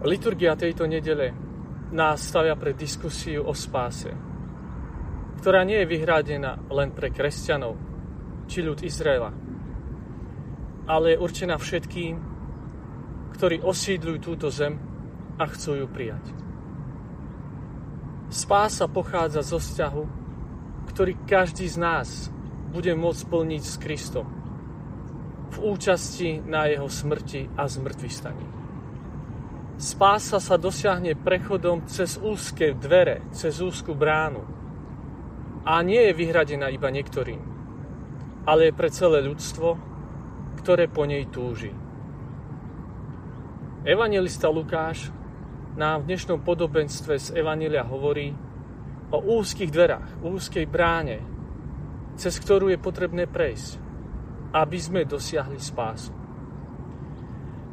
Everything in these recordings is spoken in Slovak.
Liturgia tejto nedele nás stavia pre diskusiu o spáse, ktorá nie je vyhradená len pre kresťanov či ľud Izraela, ale je určená všetkým, ktorí osídľujú túto zem a chcú ju prijať. Spása pochádza zo vzťahu, ktorý každý z nás bude môcť splniť s Kristom v účasti na jeho smrti a zmrtvých staní. Spása sa dosiahne prechodom cez úzke dvere, cez úzku bránu. A nie je vyhradená iba niektorým, ale je pre celé ľudstvo, ktoré po nej túži. Evangelista Lukáš nám v dnešnom podobenstve z Evanelia hovorí o úzkých dverách, úzkej bráne, cez ktorú je potrebné prejsť, aby sme dosiahli spásu.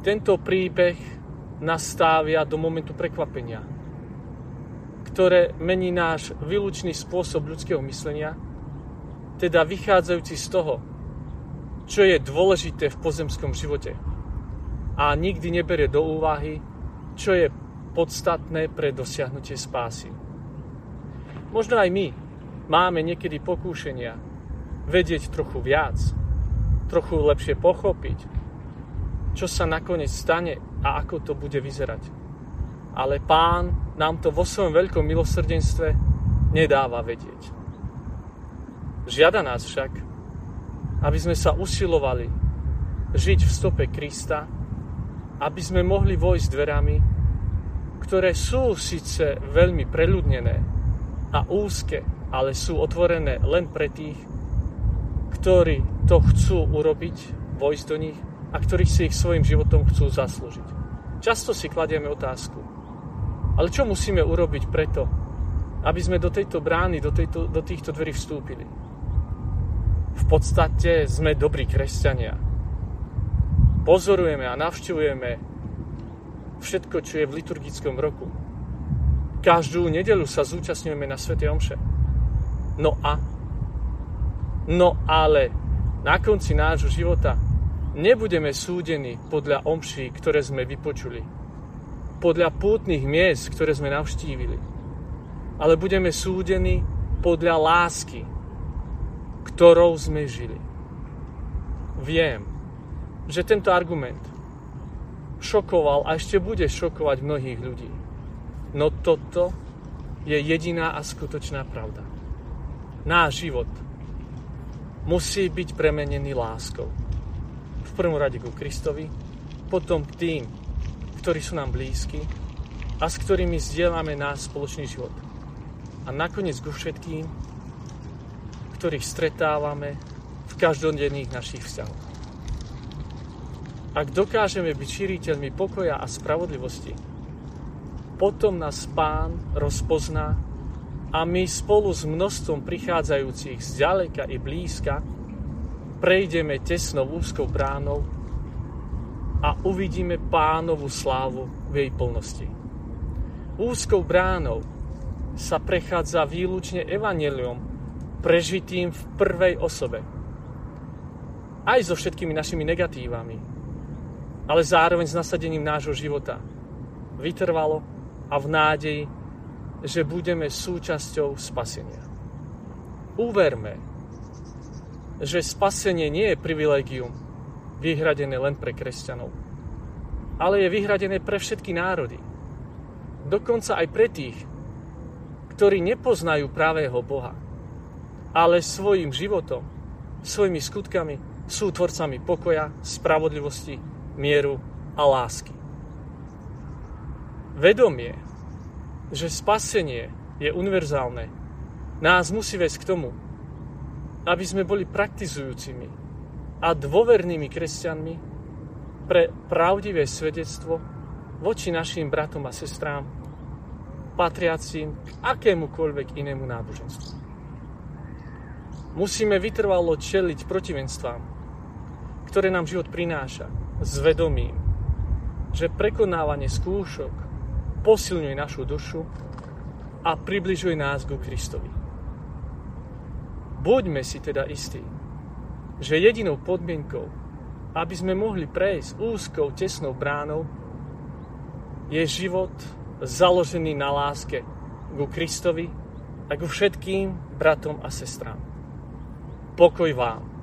Tento príbeh nastávia do momentu prekvapenia, ktoré mení náš výlučný spôsob ľudského myslenia, teda vychádzajúci z toho, čo je dôležité v pozemskom živote a nikdy neberie do úvahy, čo je podstatné pre dosiahnutie spásy. Možno aj my máme niekedy pokúšenia vedieť trochu viac, trochu lepšie pochopiť, čo sa nakoniec stane a ako to bude vyzerať. Ale pán nám to vo svojom veľkom milosrdenstve nedáva vedieť. Žiada nás však, aby sme sa usilovali žiť v stope Krista, aby sme mohli vojsť dverami, ktoré sú síce veľmi preľudnené a úzke, ale sú otvorené len pre tých, ktorí to chcú urobiť, vojsť do nich a ktorí si ich svojim životom chcú zaslúžiť. Často si kladieme otázku, ale čo musíme urobiť preto, aby sme do tejto brány, do, tejto, do týchto dverí vstúpili? V podstate sme dobrí kresťania. Pozorujeme a navštevujeme všetko, čo je v liturgickom roku. Každú nedelu sa zúčastňujeme na Svete Omše. No a? No ale na konci nášho života nebudeme súdení podľa omší, ktoré sme vypočuli. Podľa pútnych miest, ktoré sme navštívili. Ale budeme súdení podľa lásky, ktorou sme žili. Viem, že tento argument šokoval a ešte bude šokovať mnohých ľudí. No toto je jediná a skutočná pravda. Náš život musí byť premenený láskou. Prvom rade ku Kristovi, potom k tým, ktorí sú nám blízki a s ktorými zdieľame náš spoločný život. A nakoniec ku všetkým, ktorých stretávame v každodenných našich vzťahoch. Ak dokážeme byť šíriteľmi pokoja a spravodlivosti, potom nás Pán rozpozná a my spolu s množstvom prichádzajúcich z ďaleka i blízka prejdeme tesnou úzkou bránou a uvidíme pánovú slávu v jej plnosti. Úzkou bránou sa prechádza výlučne evaneliom prežitým v prvej osobe. Aj so všetkými našimi negatívami, ale zároveň s nasadením nášho života. Vytrvalo a v nádeji, že budeme súčasťou spasenia. Uverme, že spasenie nie je privilegium vyhradené len pre kresťanov, ale je vyhradené pre všetky národy. Dokonca aj pre tých, ktorí nepoznajú pravého Boha, ale svojim životom, svojimi skutkami sú tvorcami pokoja, spravodlivosti mieru a lásky. Vedomie, že spasenie je univerzálne, nás musí viesť k tomu, aby sme boli praktizujúcimi a dôvernými kresťanmi pre pravdivé svedectvo voči našim bratom a sestrám, patriacím k akémukoľvek inému náboženstvu. Musíme vytrvalo čeliť protivenstvám, ktoré nám život prináša s vedomím, že prekonávanie skúšok posilňuje našu dušu a približuje nás ku Kristovi. Buďme si teda istí, že jedinou podmienkou, aby sme mohli prejsť úzkou, tesnou bránou, je život založený na láske ku Kristovi a ku všetkým bratom a sestrám. Pokoj vám.